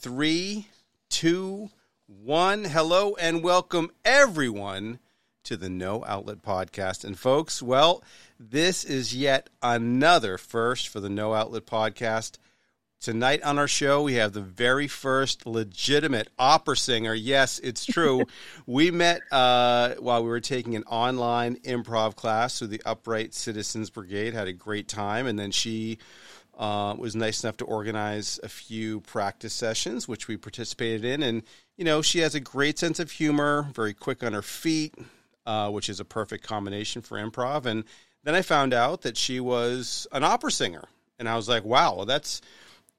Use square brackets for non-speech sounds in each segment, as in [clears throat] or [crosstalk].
three, two, one. Hello and welcome everyone to the No Outlet Podcast. And folks, well, this is yet another first for the No Outlet Podcast. Tonight on our show, we have the very first legitimate opera singer. Yes, it's true. [laughs] we met uh, while we were taking an online improv class through the Upright Citizens Brigade. Had a great time, and then she uh, was nice enough to organize a few practice sessions, which we participated in. And you know, she has a great sense of humor, very quick on her feet, uh, which is a perfect combination for improv. And then I found out that she was an opera singer, and I was like, wow, well, that's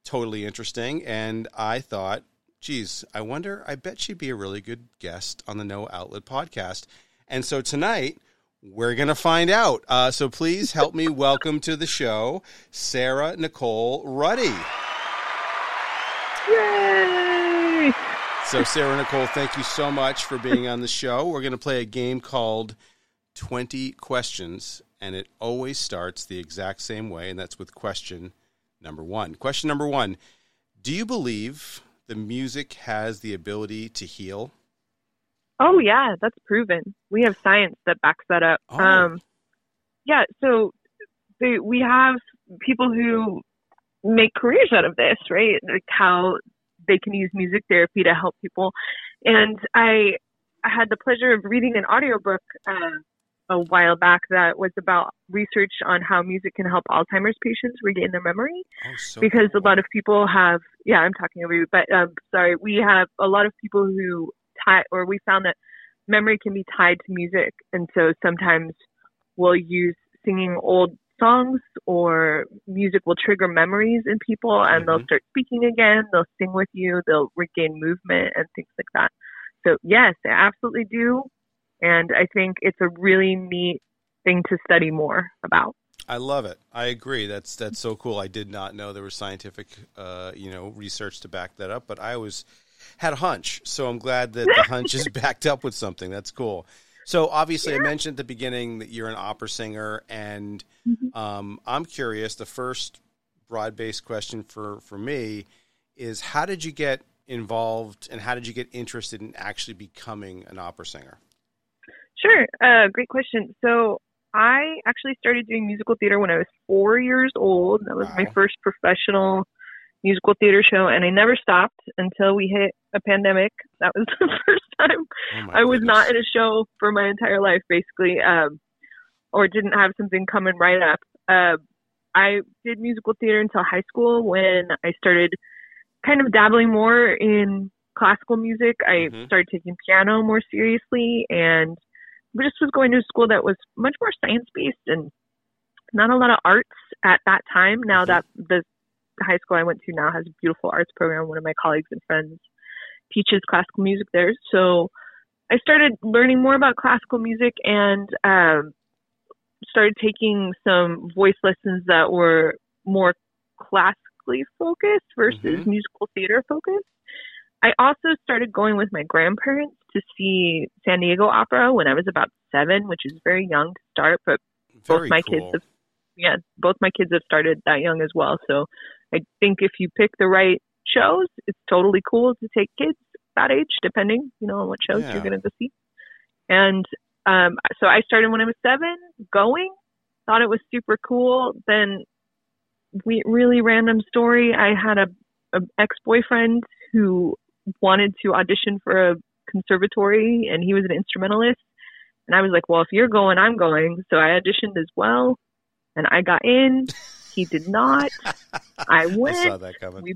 totally interesting. And I thought, geez, I wonder, I bet she'd be a really good guest on the No Outlet podcast. And so tonight, we're going to find out. Uh, so please help me welcome to the show Sarah Nicole Ruddy. Yay! So, Sarah Nicole, thank you so much for being on the show. We're going to play a game called 20 Questions, and it always starts the exact same way, and that's with question number one. Question number one Do you believe the music has the ability to heal? Oh yeah, that's proven. We have science that backs that up. Oh. Um, yeah, so they, we have people who make careers out of this, right? Like how they can use music therapy to help people. And I, I had the pleasure of reading an audiobook uh, a while back that was about research on how music can help Alzheimer's patients regain their memory. Oh, so because cool. a lot of people have yeah i'm talking over you but um sorry we have a lot of people who tie or we found that memory can be tied to music and so sometimes we'll use singing old songs or music will trigger memories in people and they'll Mhm. start speaking again they'll sing with you they'll regain movement and things like that so yes they absolutely do and i think it's a really neat thing to study more about I love it. I agree. That's that's so cool. I did not know there was scientific, uh, you know, research to back that up, but I always had a hunch. So I'm glad that the hunch is [laughs] backed up with something. That's cool. So obviously, I mentioned at the beginning that you're an opera singer, and um, I'm curious. The first broad-based question for for me is, how did you get involved, and how did you get interested in actually becoming an opera singer? Sure. Uh, great question. So I actually started doing musical theater when I was four years old. That was my first professional musical theater show, and I never stopped until we hit a pandemic. That was [laughs] the first time Oh I was goodness. not in a show for my entire life, basically, um, or didn't have something coming right up. Uh, I did musical theater until high school when I started kind of dabbling more in classical music. I Mhm. started taking piano more seriously and just was going to a school that was much more science based and not a lot of arts at that time. Now Mhm. that the high school I went to now has a beautiful arts program. One of my colleagues and friends teaches classical music there. So I started learning more about classical music and um, started taking some voice lessons that were more classically focused versus Mhm. musical theater focused. I also started going with my grandparents to see San Diego Opera when I was about seven, which is very young to start, but both my cool. kids have yeah, both my kids have started that young as well. So I think if you pick the right shows, it's totally cool to take kids that age, depending, you know, on what shows Yeah. you're gonna go see. And um so I started when I was seven, going, thought it was super cool. Then we really random story. I had a, a ex boyfriend who wanted to audition for a conservatory and he was an instrumentalist. And I was like, well, if you're going, I'm going. So I auditioned as well and I got in. [laughs] He did not. I [laughs] I went. saw that coming. We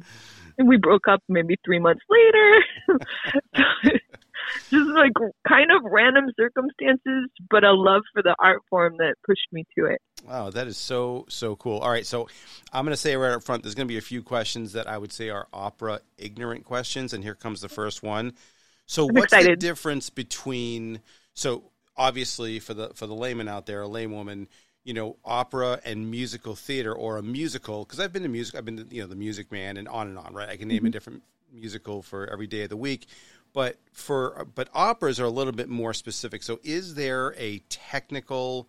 and we broke up maybe three months later. [laughs] [laughs] Just like kind of random circumstances, but a love for the art form that pushed me to it. Wow, that is so so cool. All right, so I'm going to say right up front, there's going to be a few questions that I would say are opera ignorant questions, and here comes the first one. So, I'm what's the difference between? So, obviously, for the for the layman out there, a laywoman, you know, opera and musical theater, or a musical. Because I've been to music, I've been to, you know the Music Man, and on and on. Right, I can name a mm-hmm. different musical for every day of the week. But for but operas are a little bit more specific. So, is there a technical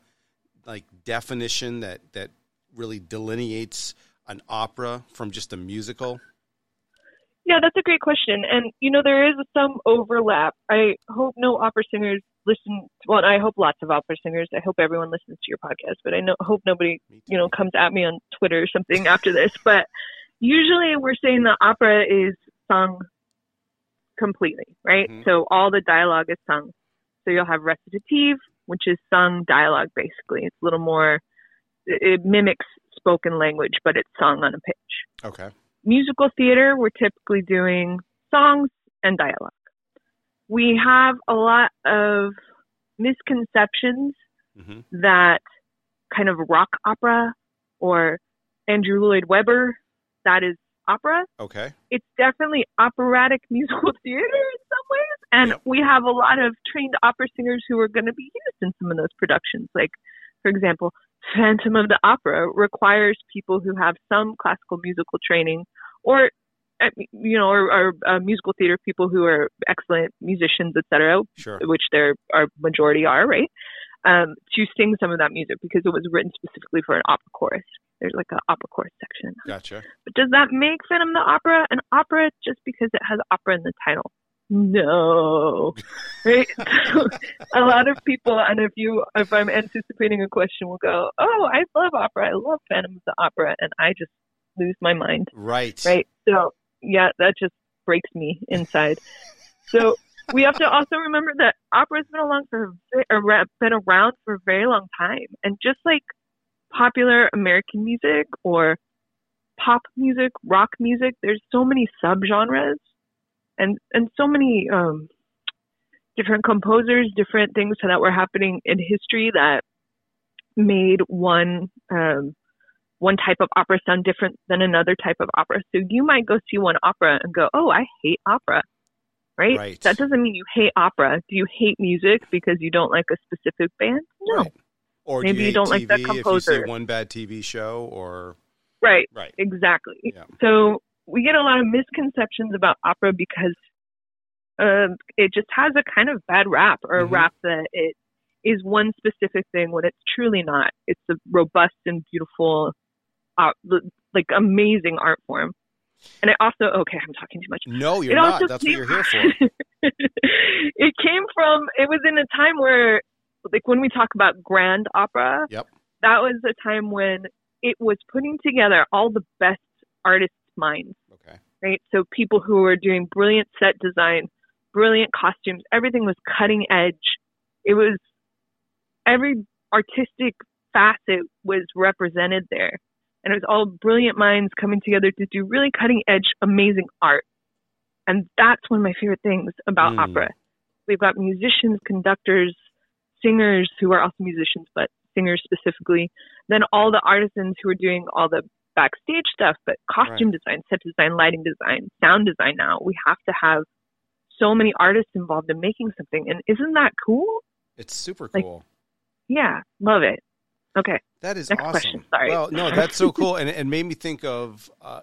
like definition that that really delineates an opera from just a musical? Yeah, that's a great question. And, you know, there is some overlap. I hope no opera singers listen. Well, I hope lots of opera singers. I hope everyone listens to your podcast, but I know, hope nobody, you know, comes at me on Twitter or something after this. But usually we're saying the opera is sung completely, right? Mhm. So all the dialogue is sung. So you'll have recitative, which is sung dialogue basically. It's a little more, it, it mimics spoken language, but it's sung on a pitch Okay. musical theater, we're typically doing songs and dialogue. We have a lot of misconceptions hmm that kind of rock opera or Andrew Lloyd Webber, that is opera. Okay. It's definitely operatic [laughs] musical theater in some ways. And Yep. we have a lot of trained opera singers who are going to be used in some of those productions. Like, for example, Phantom of the Opera requires people who have some classical musical training or you know, or, or uh, musical theater people who are excellent musicians, etc., Sure. which there are majority are, right? Um, to sing some of that music because it was written specifically for an opera chorus. There's like an opera chorus section. Gotcha. But does that make Phantom the Opera an opera just because it has opera in the title? No. [laughs] Right? So, a lot of people, and if you, if I'm anticipating a question, will go, "Oh, I love opera. I love Phantom of the Opera," and I just lose my mind. Right. Right? So, yeah, that just breaks me inside. so we have to also remember that opera's been along for been around for a very long time, and just like popular American music or pop music, rock music, there's so many subgenres, and and so many um, different composers, different things that were happening in history that made one um, one type of opera sound different than another type of opera. So you might go see one opera and go, "Oh, I hate opera." Right? Right. That doesn't mean you hate opera. Do you hate music because you don't like a specific band? No. Right. Or do Maybe you don't like that TV If you composer. see one bad TV show, or Right. right. Exactly. Yeah. So we get a lot of misconceptions about opera because um, it just has a kind of bad rap or a Mhm. rap that it is one specific thing when it's truly not. It's a robust and beautiful, uh, like amazing art form. And I also, okay, I'm talking too much. No, you're It not. That's what you're here for. [laughs] it came from, it was in a time where, like when we talk about grand opera, Yep. that was a time when it was putting together all the best artists' minds, Okay. right? So people who were doing brilliant set design, brilliant costumes, everything was cutting edge. It was every artistic facet was represented there. And it was all brilliant minds coming together to do really cutting edge, amazing art. And that's one of my favorite things about Mm. opera. We've got musicians, conductors, singers who are also musicians, but singers specifically. Then all the artisans who are doing all the backstage stuff, but costume design, set design, lighting design, sound design now. We have to have so many artists involved in making something. And isn't that cool? It's super Like- cool. Yeah, love it. Okay. That is Next awesome. question, sorry. Well, no, that's so cool, and it made me think of. Uh,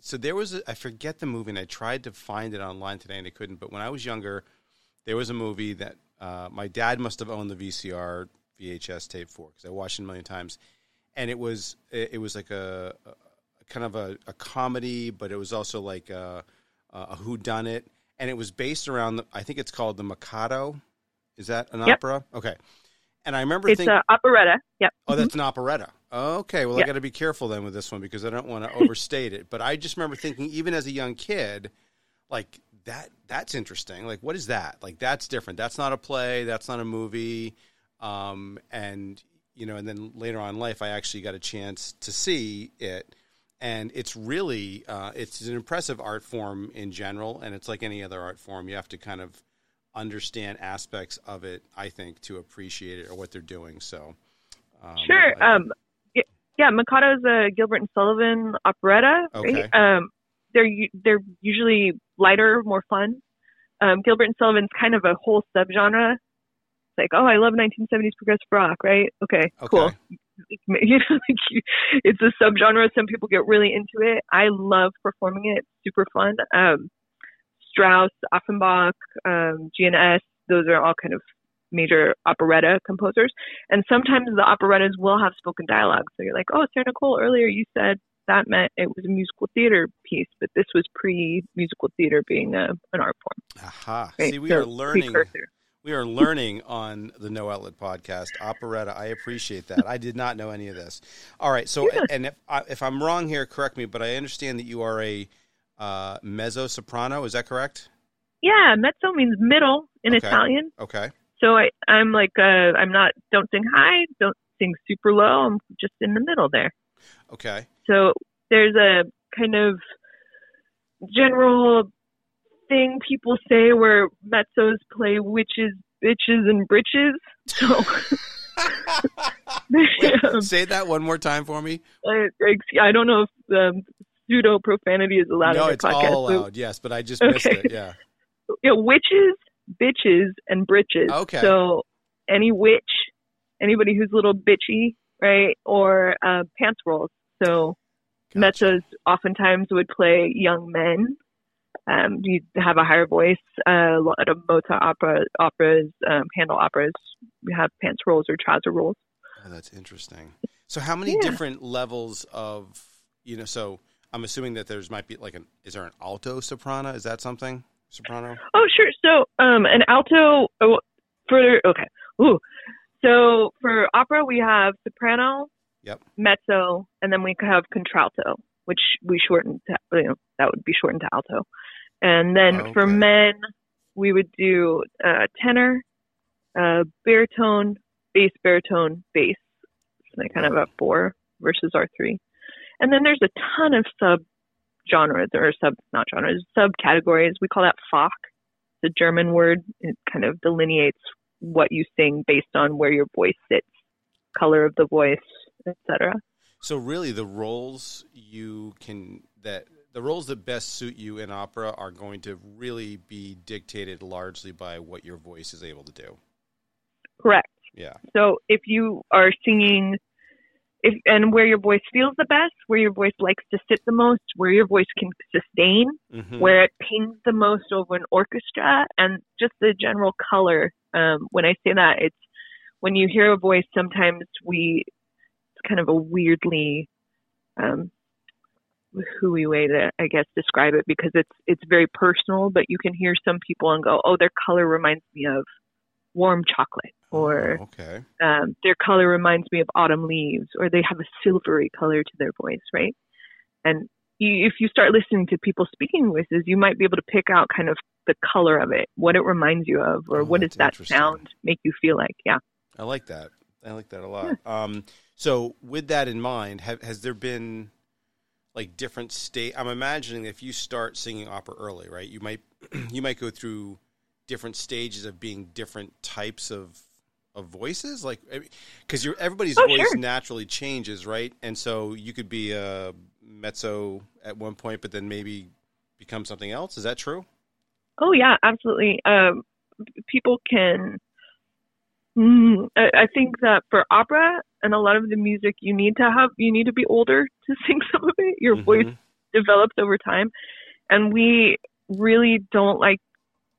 so there was, a, I forget the movie, and I tried to find it online today, and I couldn't. But when I was younger, there was a movie that uh, my dad must have owned the VCR VHS tape for because I watched it a million times, and it was it, it was like a, a kind of a, a comedy, but it was also like a, a who done it, and it was based around. The, I think it's called the Mikado. Is that an Yep. opera? Okay. And I remember It's thinking, a operetta. Yep. Oh, that's an operetta. Okay, well, I got to be careful then with this one because I don't want to overstate it. But I just remember thinking, even as a young kid, like that. That's interesting. Like, what is that? Like, that's different. That's not a play. That's not a movie. Um, and you know, and then later on in life, I actually got a chance to see it, and it's really, uh, it's an impressive art form in general, and it's like any other art form. You have to kind of understand aspects of it, I think, to appreciate it or what they're doing. So. Um, Sure. I- Um, yeah, Mikado's a Gilbert and Sullivan operetta. Okay. Right? Um, they're they're usually lighter, more fun. Um, Gilbert and Sullivan's kind of a whole subgenre. It's like, oh, I love 1970s progressive rock, right? Okay, cool. Okay. It's, you know, like it's a subgenre. Some people get really into it. I love performing it. It's super fun. Um, Strauss, Offenbach, um, GNS, those are all kind of major operetta composers. And sometimes the operettas will have spoken dialogue. So you're like, oh, Sarah Nicole, earlier you said that meant it was a musical theater piece, but this was pre musical theater being a, an art form. Aha. Right? See, we So, are learning. precursor. We are learning on the No Outlet podcast, operetta. I appreciate that. I did not know any of this. All right, so Yeah. and if I, if I'm wrong here, correct me. But I understand that you are a uh, mezzo soprano. Is that correct? Yeah, mezzo means middle in Okay. Italian. Okay. So I, I'm like, uh, I'm not, don't sing high, don't sing super low. I'm just in the middle there. Okay. So there's a kind of general thing people say where mezzos play witches, bitches, and britches. So [laughs] [laughs] um, Say that one more time for me. I, I- I don't know if um, pseudo profanity is allowed no, the it's podcast. all but- allowed. Yes, but I just missed it. Yeah. [laughs] you know, witches, bitches, and britches. Okay. So any witch, anybody who's a little bitchy, right, or uh, pants roles. So Gotcha. mezzos oftentimes would play young men. Um, you have a higher voice. Uh, a lot of Mozart opera, operas, um, Handel operas, you have pants roles or trouser roles. Oh, that's interesting. So, how many Yeah. different levels of you know? So, I'm assuming that there's might be like an is there an alto soprano? Is that something soprano? Oh, sure. So, um, an alto oh, for okay. Ooh. So for opera, we have soprano, Yep. mezzo, and then we have contralto, which we shorten to you know that would be shortened to alto. And then for men, we would do uh, tenor, uh, baritone, bass, baritone, bass. So they kind of have four versus our three. And then there's a ton of sub genres or sub not genres subcategories. We call that Fach, the German word. It kind of delineates what you sing based on where your voice sits, color of the voice, etc. So, really, the roles you can that the roles that best suit you in opera are going to really be dictated largely by what your voice is able to do. Correct. Yeah. So if you are singing, if and where your voice feels the best, where your voice likes to sit the most, where your voice can sustain, hmm where it pings the most over an orchestra, and just the general color. Um, when I say that, it's when you hear a voice. Sometimes we, it's kind of a weirdly, um, hooey way to, I guess, describe it because it's it's very personal. But you can hear some people and go, "Oh, their color reminds me of warm chocolate," or Oh, okay. um, their color reminds me of autumn leaves, or they have a silvery color to their voice, right? And you, if you start listening to people speaking voices, you might be able to pick out kind of the color of it, what it reminds you of, or Oh, what does that sound make you feel like? Yeah. I like that. I like that a lot. Um, so, with that in mind, have, has there been like different state? I'm imagining if you start singing opera early, right? You might [clears throat] you might go through different stages of being different types of of voices, like because your everybody's Oh, voice sure. naturally changes, right? And so you could be a mezzo at one point, but then maybe become something else. Is that true? Oh yeah, absolutely. Um, people can. Mm, I, I think that for opera and a lot of the music, you need to have you need to be older [laughs] to sing some of it. Your voice Mhm. develops over time, and we really don't like,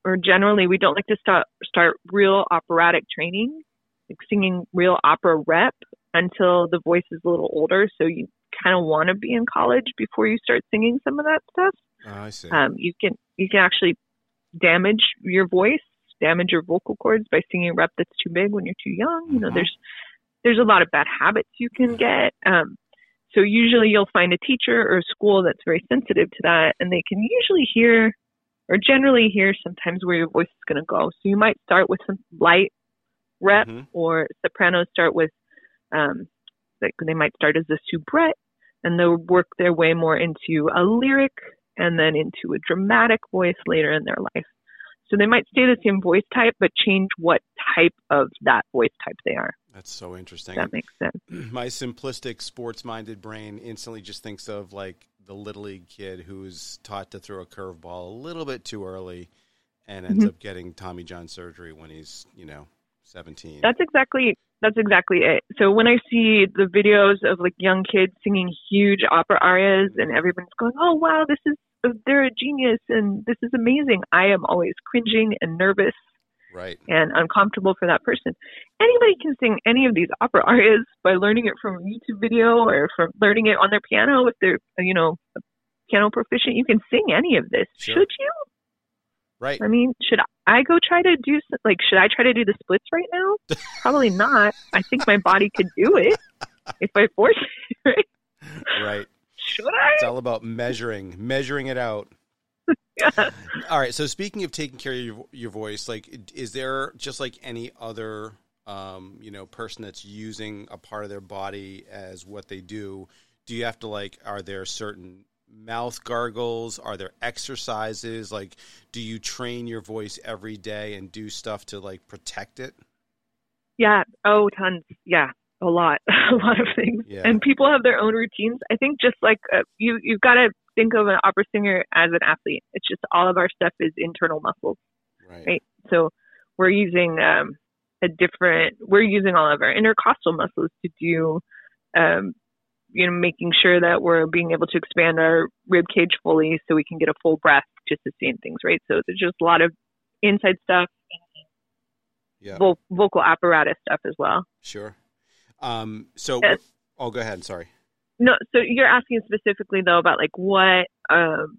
or generally we don't like to start start real operatic training, like singing real opera rep until the voice is a little older. So you kind of want to be in college before you start singing some of that stuff Oh, I see. um, you can you can actually damage your voice, damage your vocal cords by singing rep that's too big when you're too young. You know, Mhm. there's there's a lot of bad habits you can get. Um, so usually you'll find a teacher or a school that's very sensitive to that, and they can usually hear or generally hear sometimes where your voice is going to go. So you might start with some light rep, Mhm. or sopranos start with um, like they might start as a soubrette, and they'll work their way more into a lyric and then into a dramatic voice later in their life. So they might stay the same voice type, but change what type of that voice type they are. That's so interesting. That makes sense. [clears throat] my simplistic sports minded brain instantly just thinks of like the little league kid who's taught to throw a curveball a little bit too early and ends Mhm. up getting Tommy John surgery when he's, you know, 17. That's exactly that's exactly it. So when I see the videos of like young kids singing huge opera arias and everyone's going, "Oh wow, this is they're a genius and this is amazing," I am always cringing and nervous Right. and uncomfortable for that person. Anybody can sing any of these opera arias by learning it from a YouTube video or from learning it on their piano if they're, you know, piano proficient. You can sing any of this. Sure. Should you? Right. I mean, should I go try to do like? Should I try to do the splits right now? [laughs] Probably not. I think my body could do it if I force it. [laughs] Right? Right. Should It's all about measuring, measuring it out. [laughs] Yeah. All right. So speaking of taking care of your your voice, like, is there just like any other, um, you know, person that's using a part of their body as what they do? Do you have to like? Are there certain mouth gargles? Are there exercises? Like, do you train your voice every day and do stuff to like protect it? Yeah. Oh, tons. Yeah. A lot. [laughs] a lot of things. Yeah. And people have their own routines. I think just like uh, you, you've got to think of an opera singer as an athlete. It's just all of our stuff is internal muscles. Right. Right. So we're using um, a different. We're using all of our intercostal muscles to do. Um, you know, making sure that we're being able to expand our rib cage fully so we can get a full breath just to sustain things, right? So there's just a lot of inside stuff, Yeah. vo- vocal apparatus stuff as well. Sure. Um. So. Yes. Oh, go ahead. Sorry. No, so you're asking specifically though about like what um,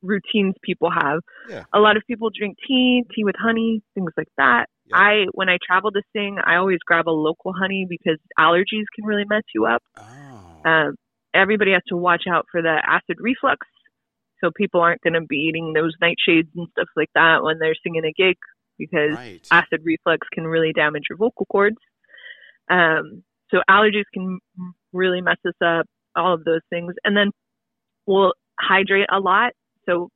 routines people have. Yeah. A lot of people drink tea, tea with honey, things like that. Yeah. I when I travel to sing, I always grab a local honey because allergies can really mess you up. Oh. Um, everybody has to watch out for the acid reflux, so people aren't going to be eating those nightshades and stuff like that when they're singing a gig because right. acid reflux can really damage your vocal cords. Um, so allergies can really mess us up, all of those things. And then we'll hydrate a lot. So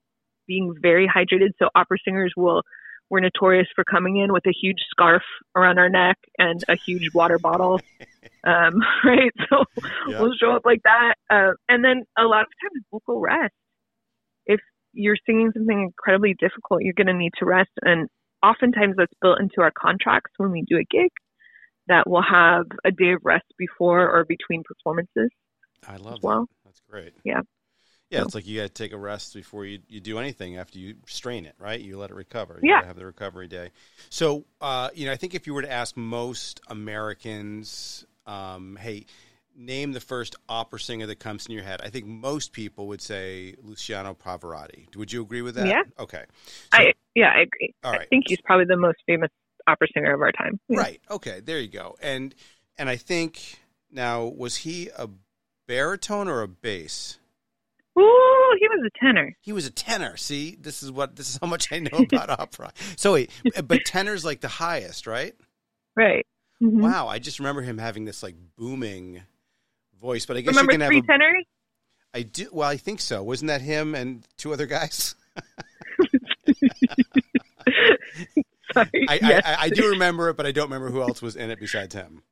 being very hydrated. So opera singers will, we're notorious for coming in with a huge scarf around our neck and a huge water [laughs] bottle. Um, [laughs] right. So Yeah. we'll show up like that. Uh, and then a lot of times vocal rest. If you're singing something incredibly difficult, you're going to need to rest. And oftentimes that's built into our contracts when we do a gig that we'll have a day of rest before or between performances. I love well. that. That's great. Yeah. Yeah, So- it's like you got to take a rest before you, you do anything after you strain it, right? You let it recover. Yeah. You gotta have the recovery day. So, uh, you know, I think if you were to ask most Americans, um, hey, name the first opera singer that comes in your head, I think most people would say Luciano Pavarotti. Would you agree with that? Yeah. Okay. I yeah, I agree. All I think he's probably the most famous opera singer of our time. Yeah. Right. Okay. There you go. And and I think now was he a baritone or a bass? Ooh, he was a tenor. He was a tenor. See, this is what this is how much I know [laughs] about opera. So wait, but tenor's like the highest, right? Right. Mhm. Wow, I just remember him having this like booming voice. But I guess Remember you can three have. A, tenors? I do. Well, I think so. Wasn't that him and two other guys? [laughs] [laughs] [laughs] Sorry. I, yes. I, I, I do remember it, but I don't remember who else was in it besides him.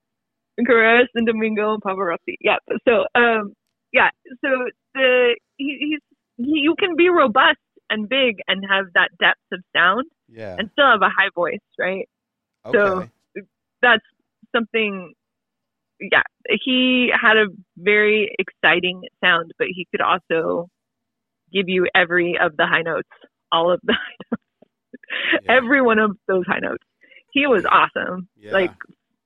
Carreras and Domingo and Pavarotti. Yeah. So, um, yeah. So the he, he's he, you can be robust and big and have that depth of sound Yeah. and still have a high voice, right? Okay. so- That's something. Yeah, he had a very exciting sound, but he could also give you every of the high notes, all of the high notes, Yeah. every one of those high notes. He was awesome. yeah. like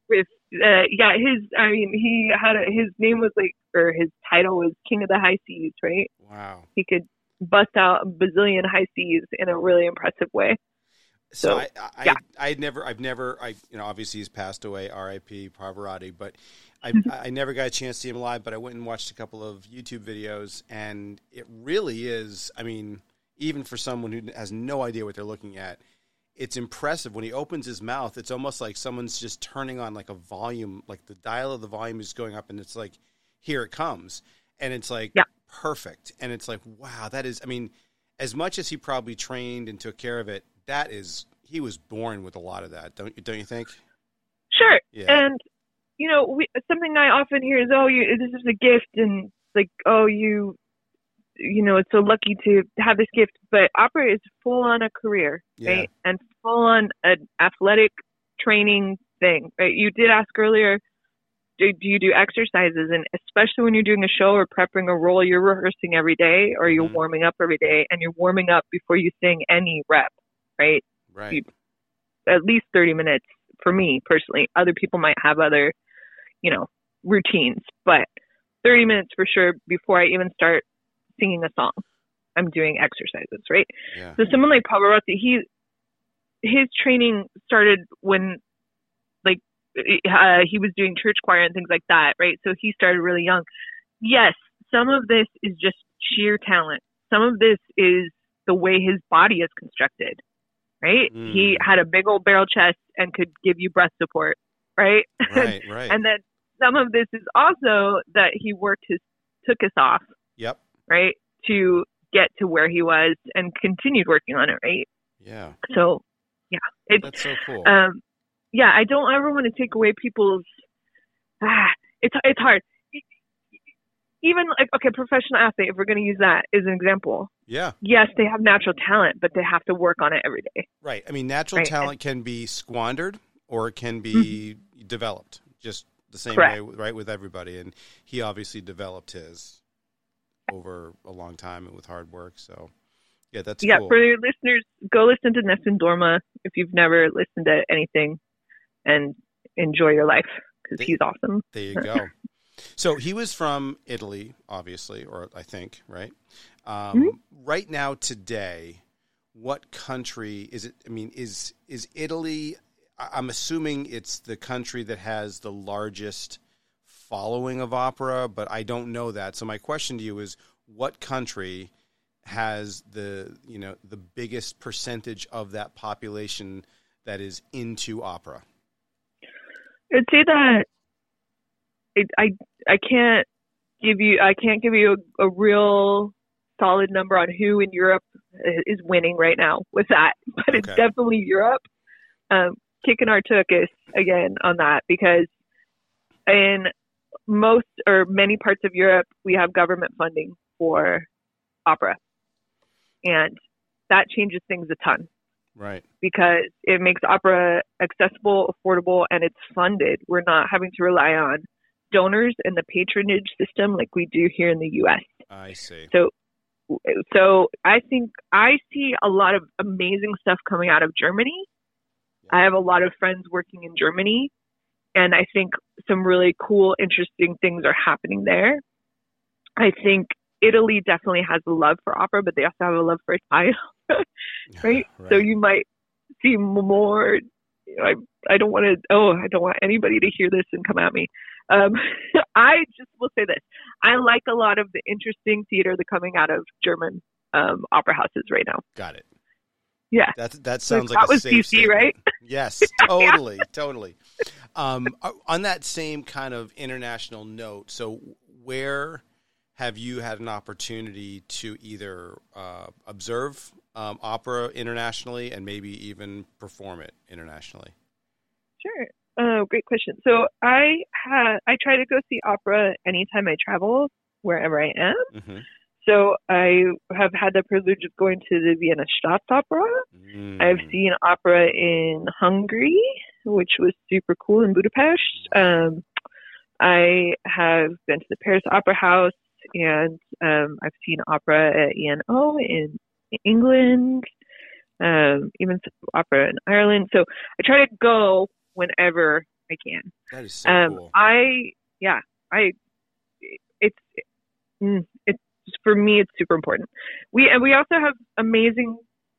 with uh yeah his i mean he had a his name was like or his title was king of the high Cs right wow. he could bust out a bazillion high Cs in a really impressive way So, So, I, I, yeah. I, never, I've never, I, you know, obviously he's passed away, R.I.P. Pavarotti, but I, I never got a chance to see him live. But I went and watched a couple of YouTube videos, and it really is. I mean, even for someone who has no idea what they're looking at, it's impressive when he opens his mouth. It's almost like someone's just turning on like a volume, like the dial of the volume is going up, and it's like, here it comes, and it's like Yeah. perfect, and it's like, wow, that is. I mean, as much as he probably trained and took care of it, that is he was born with a lot of that, don't you? Don't you think? sure Yeah. and you know we, something i often hear is oh you this is a gift and like oh you you know it's so lucky to have this gift but opera is full on a career Yeah. right and full on an athletic training thing right you did ask earlier do, do you do exercises and especially when you're doing a show or prepping a role you're rehearsing every day or you're Mhm. warming up every day and you're warming up before you sing any rep right Right. You- at least 30 minutes for me personally. Other people might have other, you know, routines, but 30 minutes for sure before I even start singing a song. I'm doing exercises, right? Yeah. So someone like Pavarotti, he his training started when like uh, he was doing church choir and things like that, right? So he started really young. Yes, some of this is just sheer talent. Some of this is the way his body is constructed, right? Mm. He had a big old barrel chest and could give you breath support, right? [laughs] Right, right. and then some of this is also that he worked his tuchus off, yep. Right, to get to where he was and continued working on it, right? Yeah. So, yeah, it's That's so cool. um, yeah, I don't ever want to take away people's. Ah, it's it's hard. Even like okay, professional athlete. If we're going to use that as an example, yeah. yes, they have natural talent, but they have to work on it every day. Right. I mean, natural Right. talent can be squandered or it can be developed. Just the same Correct. way, right, with everybody. And he obviously developed his over a long time and with hard work. So, yeah, that's yeah, cool. for your listeners, go listen to Nessun Dorma if you've never listened to anything, and enjoy your life because he's awesome. There you go. [laughs] So he was from Italy, obviously, or I think, right? Um, Mm-hmm. Right now, today, what country is it? I mean, is is Italy? I'm assuming it's the country that has the largest following of opera, but I don't know that. So my question to you is, what country has the you know the biggest percentage of that population that is into opera? I'd say that it, I I can't give you I can't give you a, a real solid number on who in Europe is winning right now with that, [laughs] but it's definitely Europe. Um, kicking our tuchus again on that because in most or many parts of Europe we have government funding for opera, and that changes things a ton Right. because it makes opera accessible, affordable, and it's funded. We're not having to rely on donors and the patronage system like we do here in the U.S. I see. So so I think I see a lot of amazing stuff coming out of Germany. I have a lot of friends working in Germany, and I think some really cool, interesting things are happening there. I think Italy definitely has a love for opera, but they also have a love for Italian [laughs] right? So you might see more. You know, I I don't want to. Oh, I don't want anybody to hear this and come at me. Um, [laughs] I just will say this: I like a lot of the interesting theater that's coming out of German um, opera houses right now. Got it. Yeah. That that sounds that like a was safe DC, statement. right? Yes, [laughs] totally, totally. Um, on that same kind of international note, so where have you had an opportunity to either uh, observe um, opera internationally and maybe even perform it internationally? Sure. Oh, great question. So I ha I try to go see opera anytime I travel, wherever I am. Mm-hmm. So I have had the privilege of going to the Vienna Staatsopera. Mm. I've seen opera in Hungary, which was super cool in Budapest. Um, I have been to the Paris Opera House, and um, I've seen opera at ENO in England, um, even opera in Ireland. So I try to go whenever I can. That is so Um, cool. I yeah, I it's mm, it's for me it's super important. We and we also have amazing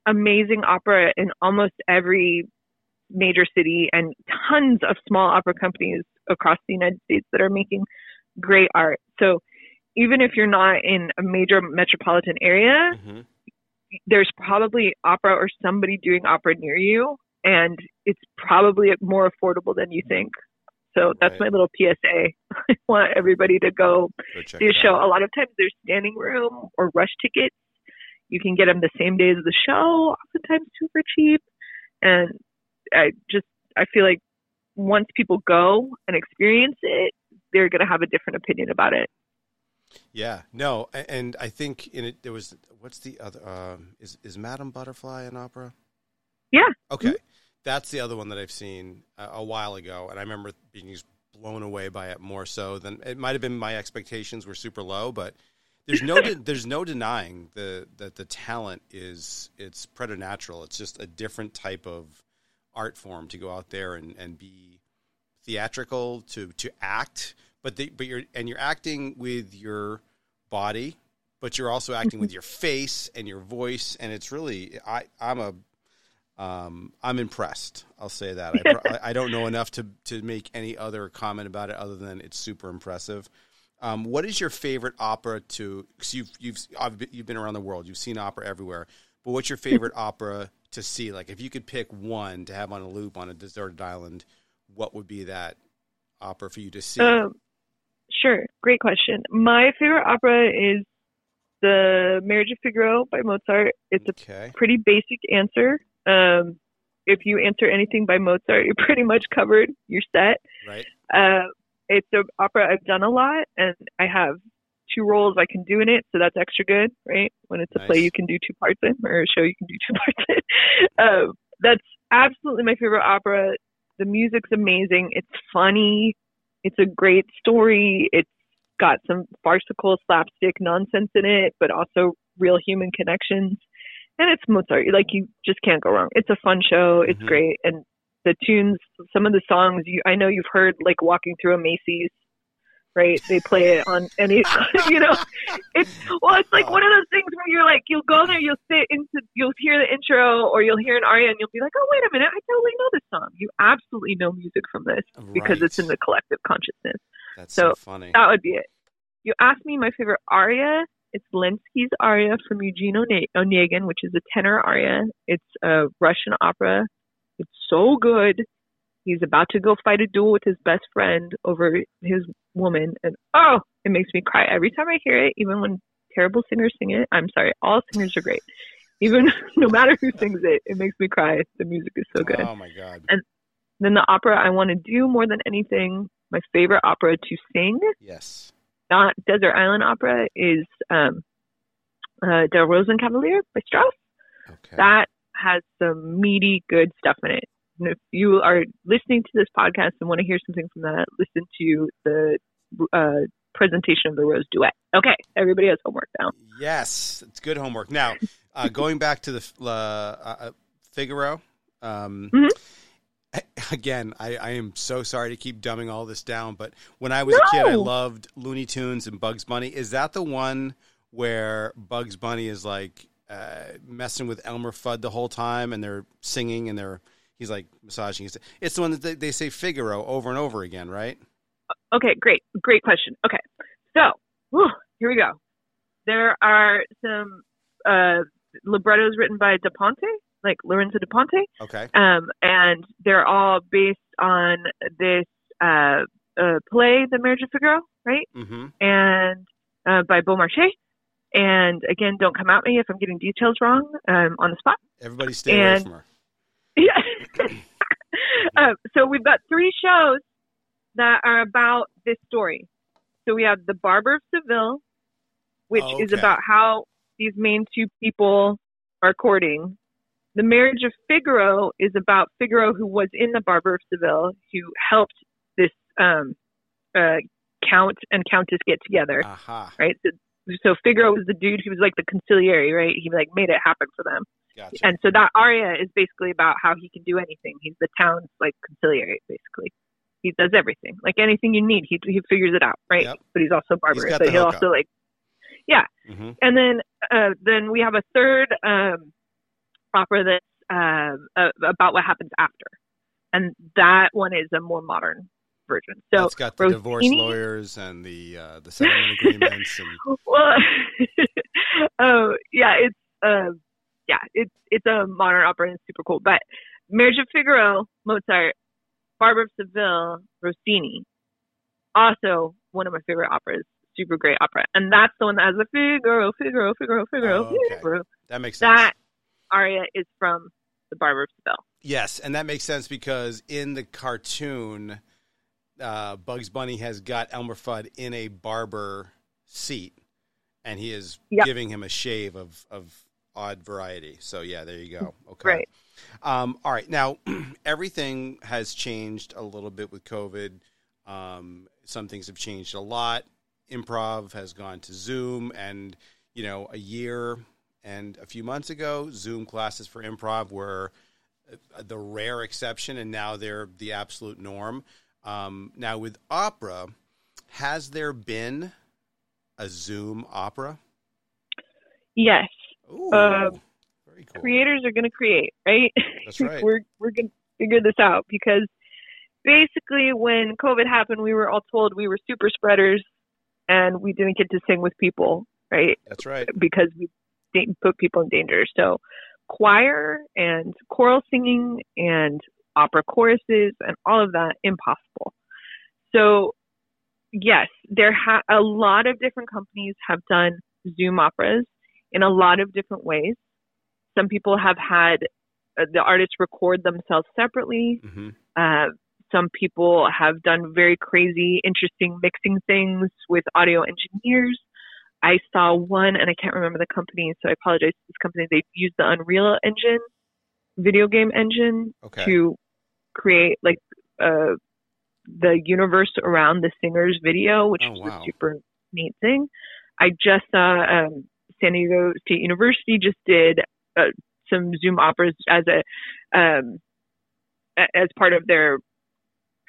amazing opera in almost every major city and tons of small opera companies across the United States that are making great art. So even if you're not in a major metropolitan area, Mhm. there's probably opera or somebody doing opera near you, and it's probably more affordable than you think. So that's Right. my little PSA. [laughs] I want everybody to go see a show. out. A lot of times there's standing room or rush tickets. You can get them the same day as the show, oftentimes super cheap. And I just I feel like once people go and experience it, they're going to have a different opinion about it. Yeah, no, and I think in it there was what's the other um, is is Madame Butterfly an opera? Yeah. Okay, that's the other one that I've seen a, a while ago, and I remember being just blown away by it more so than it might have been. My expectations were super low, but there's no de- there's no denying the that the talent is it's preternatural. It's just a different type of art form to go out there and, and be theatrical to to act, but the, but you're and you're acting with your body, but you're also acting with your face and your voice, and it's really I I'm a um, I'm impressed. I'll say that. I, [laughs] I don't know enough to to make any other comment about it other than it's super impressive. Um, what is your favorite opera to? Cause you've you've you've been around the world. You've seen opera everywhere. But what's your [laughs] favorite opera to see? Like, if you could pick one to have on a loop on a deserted island, what would be that opera for you to see? Um, sure, great question. My favorite opera is the Marriage of Figaro by Mozart. It's a pretty basic answer. Um, if you answer anything by Mozart, [laughs] you're pretty much covered. You're set. Right. Uh, it's an opera I've done a lot, and I have two roles I can do in it, so that's extra good, right? When it's a play you can do two parts in, or a show you can do [laughs] two parts in. um, that's absolutely my favorite opera. The music's amazing. It's funny. It's a great story. It's got some farcical slapstick nonsense in it, but also real human connections. And it's Mozart. Like you just can't go wrong. It's a fun show. It's Mhm. great. And the tunes, some of the songs you I know you've heard like walking through a Macy's, right? They play it on any [laughs] you know. It's well, it's like one of those things where you're like you'll go there, you'll sit into you'll hear the intro or you'll hear an aria and you'll be like, Oh wait a minute, I totally know this song. You absolutely know music from this because it's in the collective consciousness. That's so, so funny. That would be it. You asked me my favorite aria. It's Lenski's aria from Eugene One- Onegin, which is a tenor aria. It's a Russian opera. It's so good. He's about to go fight a duel with his best friend over his woman, and oh, it makes me cry every time I hear it. Even when terrible singers sing it, I'm sorry, all singers are great. Even [laughs] no matter who sings it, it makes me cry. The music is so good. Oh my god. And then the opera I want to do more than anything, my favorite opera to sing Yes. Not Desert Island Opera is um, uh, Der Rosenkavalier by Strauss. Okay. That has some meaty, good stuff in it. And if you are listening to this podcast and want to hear something from that, listen to the uh, presentation of the Rose Duet. Okay, everybody has homework now. Yes, it's good homework. Now, uh, going back to the uh, uh, Figaro. Um, Mhm. [laughs] Again, I, I am so sorry to keep dumbing all this down, but when I was a kid, I loved Looney Tunes and Bugs Bunny. Is that the one where Bugs Bunny is like uh, messing with Elmer Fudd the whole time, and they're singing and they're he's like massaging? his- It's the one that they, they say Figaro over and over again, right? Okay, great, great question. Okay, so whew, here we go. There are some uh, librettos written by Da Ponte, like Lorenzo Da Ponte. Okay. um, and they're all based on this uh, uh, play, The Marriage of Figaro, right? Mm-hmm. And uh, by Beaumarchais. And again, don't come at me if I'm getting details wrong um, on the spot. Everybody stay away from her. Yeah. [laughs] um, so we've got three shows that are about this story. So we have The Barber of Seville, which is Okay. about how these main two people are courting. The Marriage of Figaro is about Figaro, who was in The Barber of Seville, who helped this um, uh, count and countess get together, Aha. right? So, so Figaro was the dude who was like the consigliere, right? He like made it happen for them. Gotcha. And so that aria is basically about how he can do anything. He's the town's like consigliere, basically. He does everything, like anything you need. He he figures it out, right? Yep. But he's also barbarous. but he'll also like, hmm and then uh, then we have a third um, opera that's uh, uh, about what happens after, and that one is a more modern version. So it's got the divorce lawyers and the uh, the settlement agreements and [laughs] well, [laughs] oh yeah, it's uh, yeah, it's it's a modern opera and it's super cool. But Marriage of Figaro, Mozart, Barber of Seville, Rossini, also one of my favorite operas. Super great opera, and that's the one that has the Figaro, Figaro, Figaro, Figaro, Oh, okay. Figaro. that makes sense. That aria is from the Barber of Seville. Yes, and that makes sense because in the cartoon, uh, Bugs Bunny has got Elmer Fudd in a barber seat, and he is Yep. giving him a shave of of odd variety. So yeah, there you go. Okay. Right. Um, all right. Now [clears throat] everything has changed a little bit with COVID. Um, some things have changed a lot. Improv has gone to Zoom, and you know, a year and a few months ago, Zoom classes for improv were the rare exception, and now they're the absolute norm. Um, now with opera, has there been a Zoom opera? Yes. Ooh, Uh, very cool. Creators are going to create, right? That's right. [laughs] we're we're going to figure this out because basically when COVID happened, we were all told we were super spreaders and we didn't get to sing with people, right? That's right. because we put people in danger. So choir and choral singing and opera choruses and all of that impossible. So yes, there ha- a lot of different companies have done Zoom operas in a lot of different ways. Some people have had uh, the artists record themselves separately. hmm Uh, some people have done very crazy, interesting mixing things with audio engineers. I saw one, and I can't remember the company, so I apologize to this company. They used the Unreal Engine, video game engine, Okay. to create like uh, the universe around the singer's video, which Oh, was wow. a super neat thing. I just saw um, San Diego State University just did uh, some Zoom operas as a um, as part of their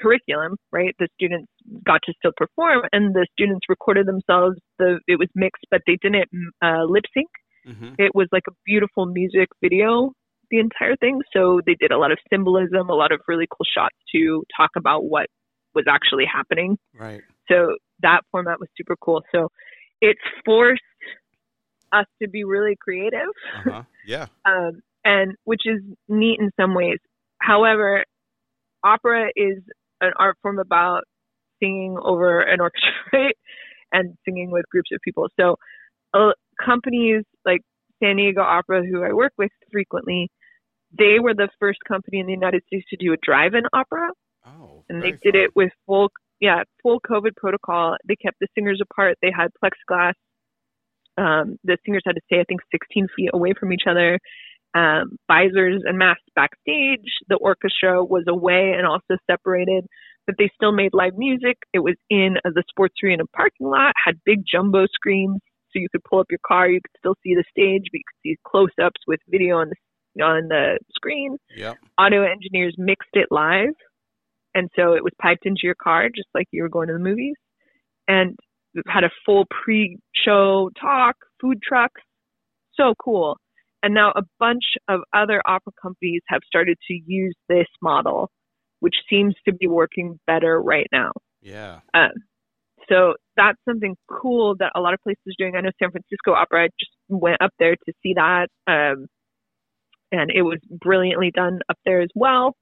curriculum, right? The students got to still perform, and the students recorded themselves. The it was mixed, but they didn't uh, lip sync. hmm It was like a beautiful music video, the entire thing. So they did a lot of symbolism, a lot of really cool shots to talk about what was actually happening. Right. So that format was super cool. So it forced us to be really creative Uh huh. Yeah. [laughs] um, and which is neat in some ways. However, opera is an art form about singing over an orchestra [laughs] right? and singing with groups of people. So, uh, companies like San Diego Opera, who I work with frequently, they were the first company in the United States to do a drive-in opera, Oh. and they did fun. it with full, yeah, full COVID protocol. They kept the singers apart. They had plexiglass. Um, the singers had to stay, I think, 16 feet away from each other. Um, visors and masks backstage. The orchestra was away and also separated, but they still made live music. It was in uh, the sports arena parking lot. Had big jumbo screens, so you could pull up your car. You could still see the stage, but you could see close-ups with video on the on the screen Yep. audio engineers mixed it live and so it was piped into your car just like you were going to the movies and had a full pre-show talk food trucks so cool and now a bunch of other opera companies have started to use this model which seems to be working better right now Yeah. so that's something cool that a lot of places are doing. I know San Francisco Opera I just went up there to see that, um, and it was brilliantly done up there as well.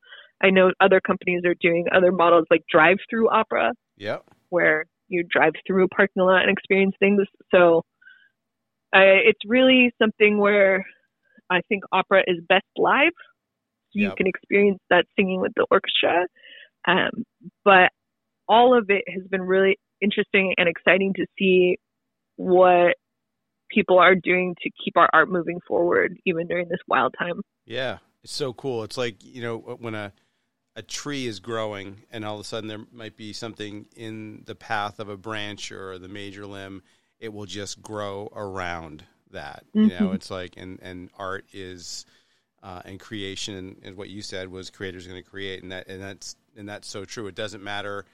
I know other companies are doing other models like drive-through opera, Yep. where you drive through a parking lot and experience things. So uh, it's really something where I think opera is best live. You Yep. can experience that singing with the orchestra. Um, but all of it has been really interesting and exciting to see what people are doing to keep our art moving forward, even during this wild time. Yeah, it's so cool. It's like you know when a a tree is growing, and all of a sudden there might be something in the path of a branch or the major limb. It will just grow around that. You know, Mhm. it's like and and art is. Uh, and creation and, and what you said was creators going to create and that and that's and that's so true it doesn't matter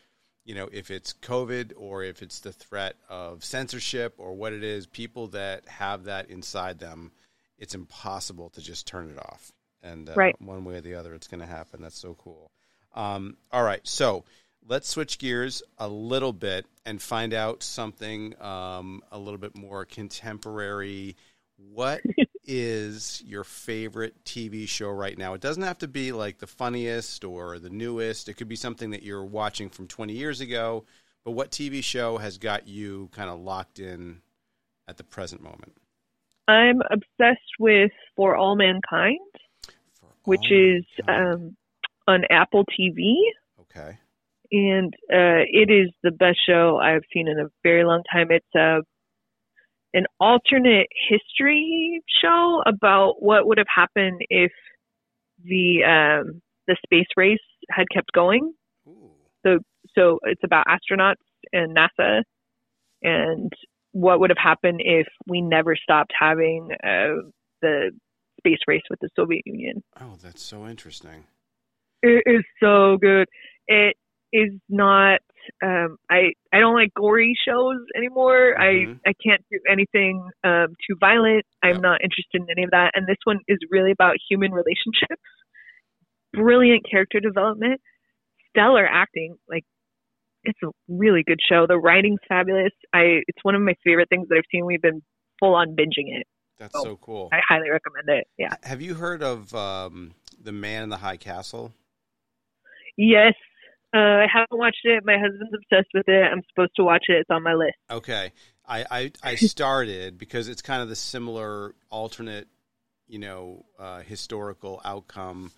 you know if it's covid or if it's the threat of censorship or what it is people that have that inside them it's impossible to just turn it off and uh, Right. one way or the other it's going to happen that's so cool um, all right so let's switch gears a little bit and find out something um, a little bit more contemporary. What [laughs] is your favorite tv show right now? It doesn't have to be like the funniest or the newest. It could be something that you're watching from 20 years ago but what tv show has got you kind of locked in at the present moment? I'm obsessed with For All Mankind, For which all is mankind. um, on Apple TV. okay and uh, it is the best show I've seen in a very long time. It's a an alternate history show about what would have happened if the um, the space race had kept going. Ooh. So it's about astronauts and NASA, and what would have happened if we never stopped having uh, the space race with the Soviet Union. Oh, that's so interesting. It is so good. It is not. Um, I I don't like gory shows anymore. Mhm. I I can't do anything um, too violent. I'm Yep. not interested in any of that. And this one is really about human relationships. Brilliant character development, stellar acting. Like it's a really good show. The writing's fabulous. I it's one of my favorite things that I've seen. We've been full on binging it. That's Oh, so cool. I highly recommend it. Yeah. Have you heard of um, the Man in the High Castle? Yes. Uh, I haven't watched it. My husband's obsessed with it. I'm supposed to watch it. It's on my list. Okay, I, I I [laughs] started because it's kind of the similar alternate, you know, uh, historical outcome,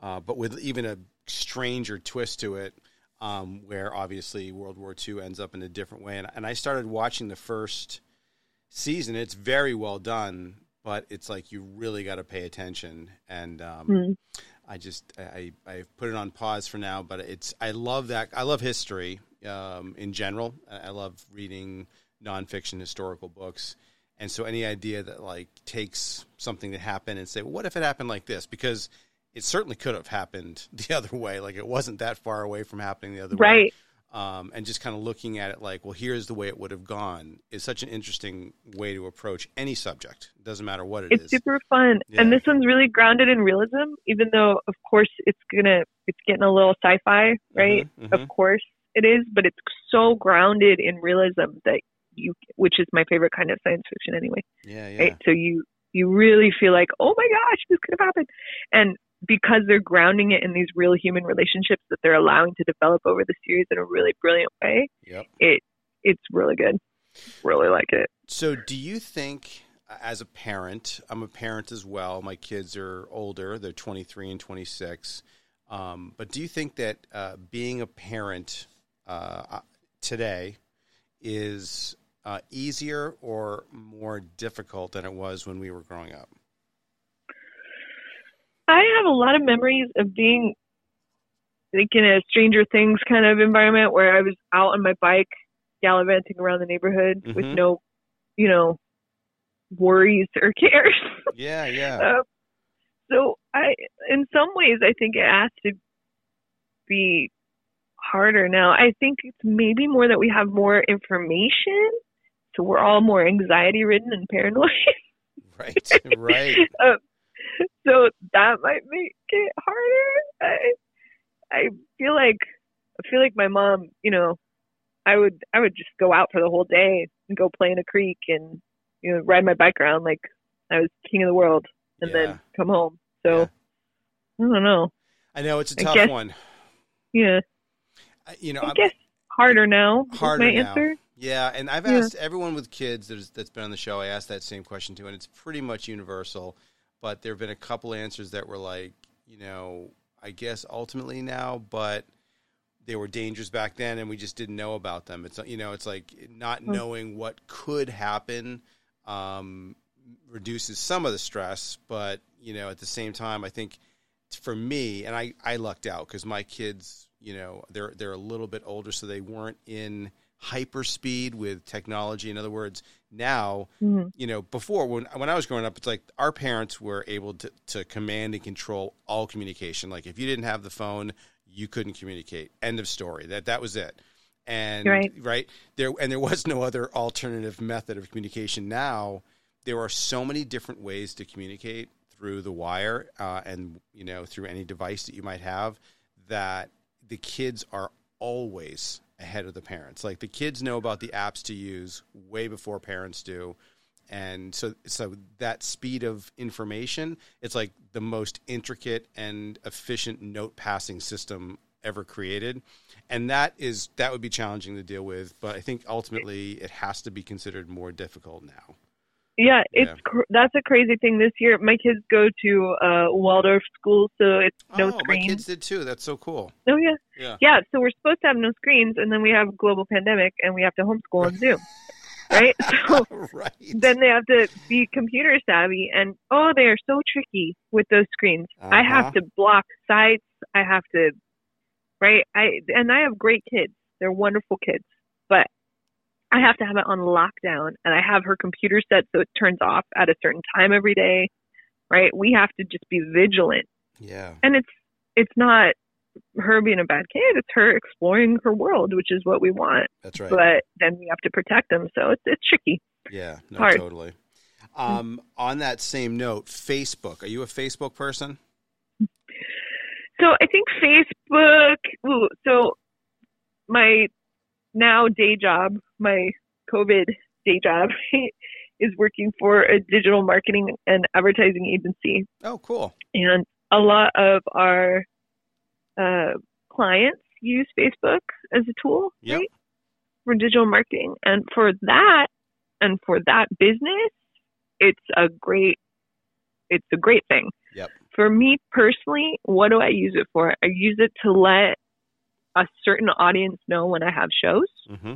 uh, but with even a stranger twist to it, um, where obviously World War II ends up in a different way. And, and I started watching the first season. It's very well done, but it's like you really got to pay attention. And um, Hmm. I just I I put it on pause for now, but it's I love that I love history um, in general. I love reading nonfiction historical books, and so any idea that like takes something that happened and say, well, what if it happened like this? Because it certainly could have happened [laughs] the other way. Like it wasn't that far away from happening the other way Right. Um, and just kind of looking at it like, well, here's the way it would have gone is such an interesting way to approach any subject. It doesn't matter what it It's is. super fun. Yeah. And this one's really grounded in realism, even though of course it's gonna it's getting a little sci fi, right? Mhm, mhm. Of course it is, but it's so grounded in realism that you which is my favorite kind of science fiction anyway. Yeah, yeah. Right? So you you really feel like, Oh my gosh, this could have happened and because they're grounding it in these real human relationships that they're allowing to develop over the series in a really brilliant way, Yep. it it's really good. Really like it. So, do you think, as a parent, I'm a parent as well. My kids are older; they're 23 and 26. Um, but do you think that uh, being a parent uh, uh, today is uh, easier or more difficult than it was when we were growing up? I have a lot of memories of being like in a Stranger Things kind of environment where I was out on my bike gallivanting around the neighborhood with Mhm. no, you know, worries or [laughs] cares. Yeah, yeah. Uh, so I, in some ways, I think it has to be harder now. I think it's maybe more that we have more information, so we're all more anxiety ridden and paranoid. right, [laughs] right. [laughs] um, [laughs] so that might make it harder. I I feel like I feel like my mom, you know, I would I would just go out for the whole day and go play in a creek and you know ride my bike around like I was king of the world and Yeah. then come home. So Yeah. I don't know. I know it's a I tough guess- one. Yeah, I- You know, I I'm- guess harder now. harder my now. answer. Yeah, and I've Yeah. asked everyone with kids that's, that's been on the show. I asked that same question too, and it's pretty much universal. But there have been a couple answers that were like, you know, I guess ultimately now, but they were dangerous back then, and we just didn't know about them. It's you know, it's like not Hmm. knowing what could happen um, reduces some of the stress, but you know, at the same time, I think for me, and I, I lucked out because my kids, you know, they're they're a little bit older, so they weren't in hyperspeed with technology. In other words, now, Mhm. you know, before when when I was growing up, it's like our parents were able to to command and control all communication. Like if you didn't have the phone, you couldn't communicate. End of story. That that was it. And Right. right there, and there was no other alternative method of communication. Now there are so many different ways to communicate through the wire uh, and you know through any device that you might have that the kids are always ahead of the parents. Like the kids know about the apps to use way before parents do. And so so that speed of information it's like the most intricate and efficient note passing system ever created. And that is that would be challenging to deal with but i think ultimately it has to be considered more difficult now Yeah, it's Yeah. cr- that's a crazy thing this year. My kids go to uh Waldorf school, so it's no screens. oh my kids did too that's so cool Oh yeah. yeah Yeah, so we're supposed to have no screens, and then we have a global pandemic, and we have to homeschool on Zoom, [laughs] right? So [laughs] right then they have to be computer savvy, and oh, they are so tricky with those screens. I Uh-huh. have to block sites. I have to, right? I and I have great kids. They're wonderful kids, I have to have it on lockdown, and I have her computer set so it turns off at a certain time every day. right? We have to just be vigilant. Yeah. And it's it's not her being a bad kid, it's her exploring her world, which is what we want. That's right. But then we have to protect them, so it's it's tricky. yeah. No, hard. totally. Um, on that same note, Facebook. Are you a Facebook person? So I think Facebook. Ooh, so my now day job, my COVID day job, [laughs] is working for a digital marketing and advertising agency, Oh, cool. and a lot of our uh, clients use Facebook as a tool, Yep. right, for digital marketing, and for that, and for that business, it's a great, it's a great thing Yep. for me personally, what do I use it for? I use it to let a certain audience know when I have shows, Mm-hmm.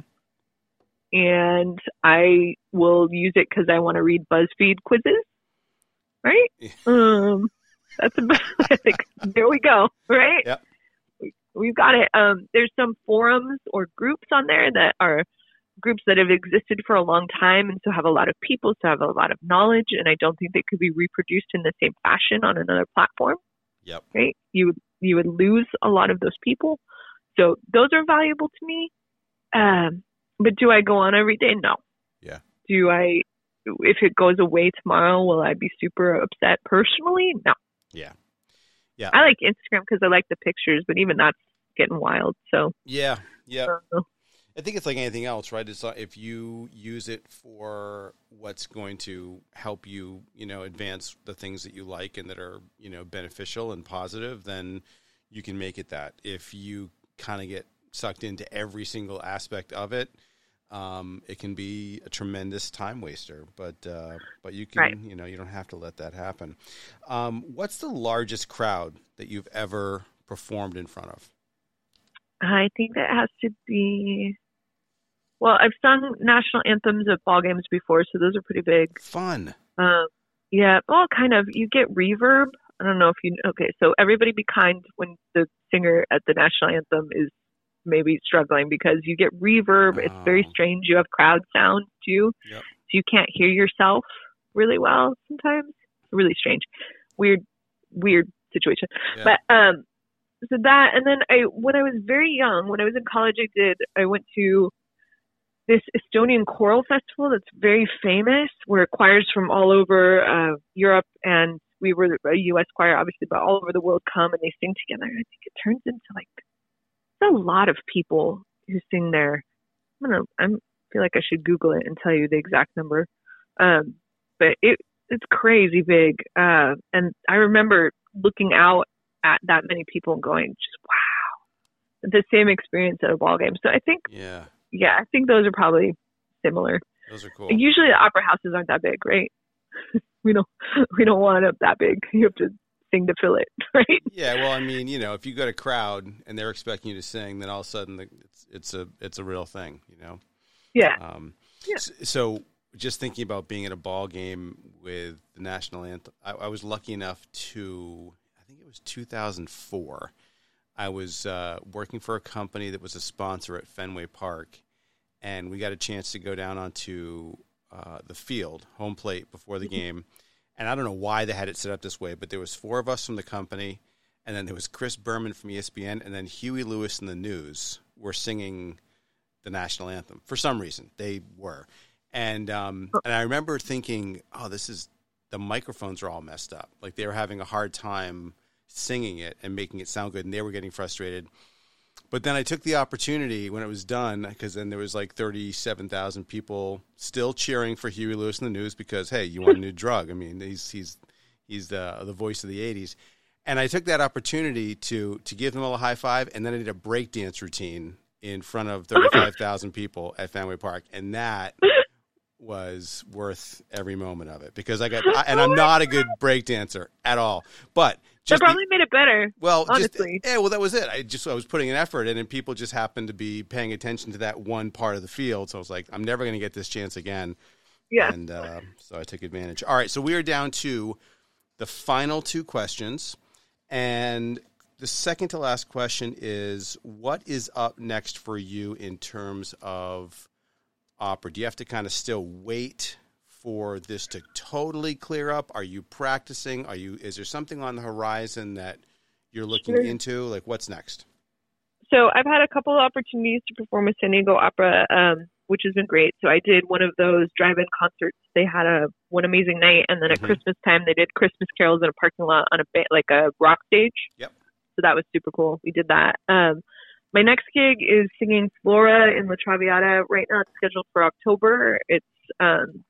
and I will use it because I want to read BuzzFeed quizzes. Right? Yeah. Um, that's about. [laughs] There we go. Right? Yep. We, we've got it. Um, there's some forums or groups on there that are groups that have existed for a long time and so have a lot of people, so have a lot of knowledge, and I don't think they could be reproduced in the same fashion on another platform. Yep. right? You would you would lose a lot of those people. So those are valuable to me. Um, but do I go on every day? No. Yeah. Do I? If it goes away tomorrow, will I be super upset personally? No. Yeah. Yeah. I like Instagram because I like the pictures, but even that's getting wild. So Yeah. Yeah. I. I think it's like anything else, right? It's like if you use it for what's going to help you, you know, advance the things that you like and that are, you know, beneficial and positive, then you can make it that. If you kind of get sucked into every single aspect of it, um, it can be a tremendous time waster. But uh, but you can, Right. you know, you don't have to let that happen. Um, what's the largest crowd that you've ever performed in front of? I think that has to be. Well, I've sung national anthems at ball games before, so those are pretty big. Fun. Um, yeah, well, kind of. You get reverb. I don't know if you. Okay, so everybody be kind when the singer at the national anthem is maybe struggling because you get reverb. It's very Oh. strange. You have crowd sound too, Yep. so you can't hear yourself really well sometimes. Really strange, weird, weird situation. Yeah. But um, so that, and then I, when I was very young, when I was in college, I did. I went to this Estonian choral festival that's very famous, where choirs from all over uh, Europe and we were a U.S. choir, obviously, but all over the world come and they sing together. I think it turns into like it's a lot of people who sing there. I'm gonna. I'm feel like I should Google it and tell you the exact number. Um, but it it's crazy big. Uh, and I remember looking out at that many people and going, just wow, the same experience at a ball game. So I think Yeah. yeah, I think those are probably similar. Those are cool. Usually the opera houses aren't that big, right? [laughs] we don't [laughs] we don't want it that big. You have to sing to fill it, [laughs] right? Yeah, well, I mean, you know, if you got a crowd and they're expecting you to sing, then all of a sudden the, it's it's a it's a real thing, you know. Yeah. Um, Yeah. s- So, just thinking about being at a ball game with the national anthem, I, I was lucky enough to, I think it was 2004. I was uh, working for a company that was a sponsor at Fenway Park, and we got a chance to go down onto uh, the field, home plate, before the game. And I don't know why they had it set up this way, but there was four of us from the company, and then there was Chris Berman from ESPN, and then Huey Lewis and the News were singing the national anthem for some reason. They were, and um, and I remember thinking, oh, this is the microphones are all messed up. Like they were having a hard time singing it and making it sound good, and they were getting frustrated. But then I took the opportunity when it was done, because then there was like thirty-seven thousand people still cheering for Huey Lewis and the News because hey, you want a new [laughs] drug? I mean, he's he's he's the the voice of the '80s, and I took that opportunity to to give them all a high five, and then I did a breakdance routine in front of thirty-five thousand people at Fenway Park, and that was worth every moment of it because I got I, and I'm oh not a good break dancer at all, but just the- probably made it better. well, honestly. just yeah, well, that was it. I just I was putting an effort in, and people just happened to be paying attention to that one part of the field. So I was like, I'm never going to get this chance again. Yeah. and uh, so I took advantage. All right, so we are down to the final two questions, and the second to last question is, what is up next for you in terms of opera? Do you have to kind of still wait for this to totally clear up? Are you practicing? Are you is there something on the horizon that you're looking into? Like what's next? So I've had a couple of opportunities to perform with San Diego Opera, um, which has been great. So I did one of those drive-in concerts. They had a one amazing night, and then at Mhm. Christmas time they did Christmas carols in a parking lot on a ba- like a rock stage. Yep. So that was super cool. We did that. Um, my next gig is singing Flora in La Traviata. Right now it's scheduled for October. It's um,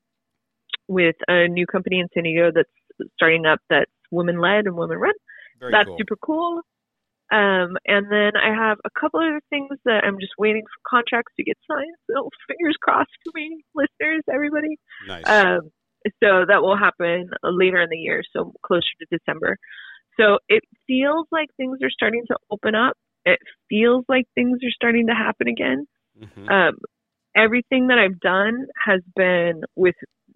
with a new company in San Diego that's starting up that's women-led and women-run Very that's cool. super cool. Um, and then I have a couple other things that I'm just waiting for contracts to get signed. So [laughs] fingers crossed for me, listeners, everybody. nice. Um, so that will happen later in the year, so closer to December. So it feels like things are starting to open up. It feels like things are starting to happen again. Mhm. Um, everything that I've done has been with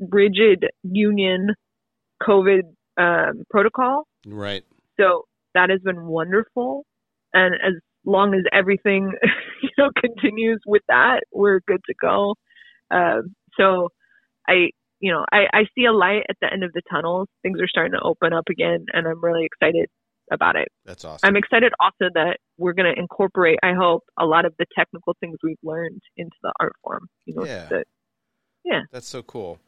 rigid union COVID um, protocol. Right. So that has been wonderful. And as long as everything, [laughs] you know, continues with that, we're good to go. Um, so I, you know, I, I see a light at the end of the tunnel. Things are starting to open up again, and I'm really excited about it. That's awesome. I'm excited also that we're going to incorporate, I hope, a lot of the technical things we've learned into the art form. You know, Yeah. the, That's so cool.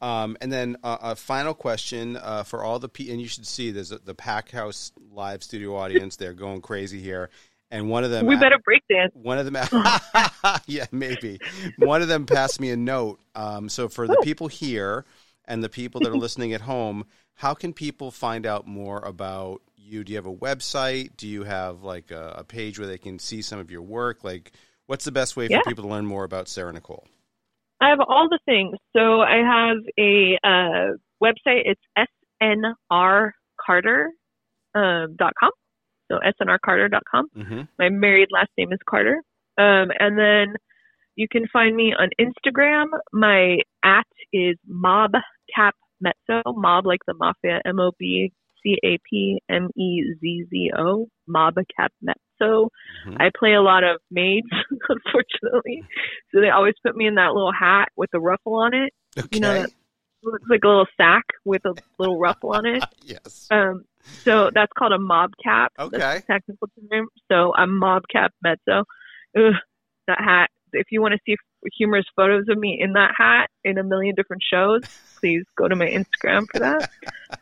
Um, and then uh, a final question uh, for all the pe- and you should see there's a, the Pack House live studio audience. They're going crazy here, and one of them we better break dance. One of them, [laughs] [laughs] yeah, maybe. One of them passed me a note. Um, so for the people here and the people that are listening at home, how can people find out more about you? Do you have a website? Do you have like a, a page where they can see some of your work? Like, what's the best way for Yeah. people to learn more about Sarah Nicole? I have all the things. So I have a uh, website. It's snrcarter um, dot com. So snrcarter dot com. Mm-hmm. My married last name is Carter. Um, and then you can find me on Instagram. My at is mobcapmezzo. Mob like the mafia. M O B C A P M E Z Z O. Mobcapmezzo. Mhm. I play a lot of maids, [laughs] unfortunately. So they always put me in that little hat with the ruffle on it. Okay. You know, that looks like a little sack with a little ruffle on it. [laughs] yes. Um, so that's called a mob cap. Okay. Technical term. So I'm mob cap mezzo. Ugh, that hat. If you want to see humorous photos of me in that hat in a million different shows, please go to my Instagram for that. [laughs]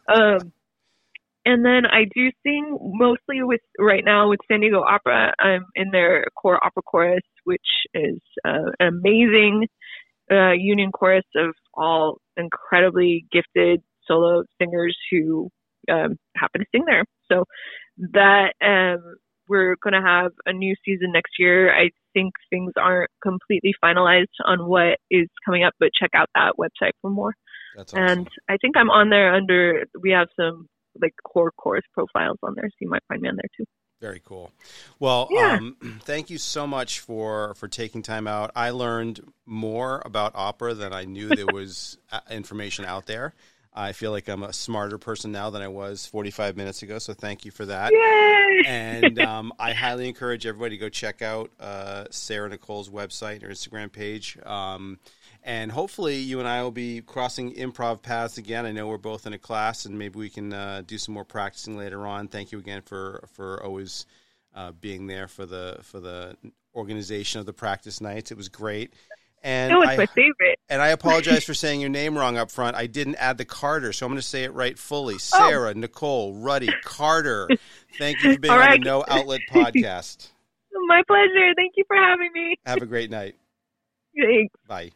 Um, and then I do sing mostly with right now with San Diego Opera. I'm in their core opera chorus, which is uh, an amazing uh, union chorus of all incredibly gifted solo singers who um, happen to sing there. So that um, we're going to have a new season next year. I think things aren't completely finalized on what is coming up, but check out that website for more. That's awesome. And I think I'm on there under. We have some like core chorus profiles on there, so you might find me on there too. Very cool. Well, Yeah. um, [clears throat] thank you so much for for taking time out. I learned more about opera than I knew there was uh, information out there. I feel like I'm a smarter person now than I was 45 minutes ago. So thank you for that. Yay! And [laughs] um, I highly encourage everybody to go check out uh, Sarah Nicole's website and her Instagram page. Um, and hopefully, you and I will be crossing improv paths again. I know we're both in a class, and maybe we can uh, do some more practicing later on. Thank you again for for always uh, being there for the for the organization of the practice nights. It was great. And it's I, my favorite. and I apologize for saying your name wrong up front. I didn't add the Carter, so I'm going to say it right fully. Sarah, Nicole, Ruddy, Carter. Thank you for being [laughs] All on the No Outlet podcast. [laughs] My pleasure. Thank you for having me. Have a great night. [laughs] Thanks. Bye.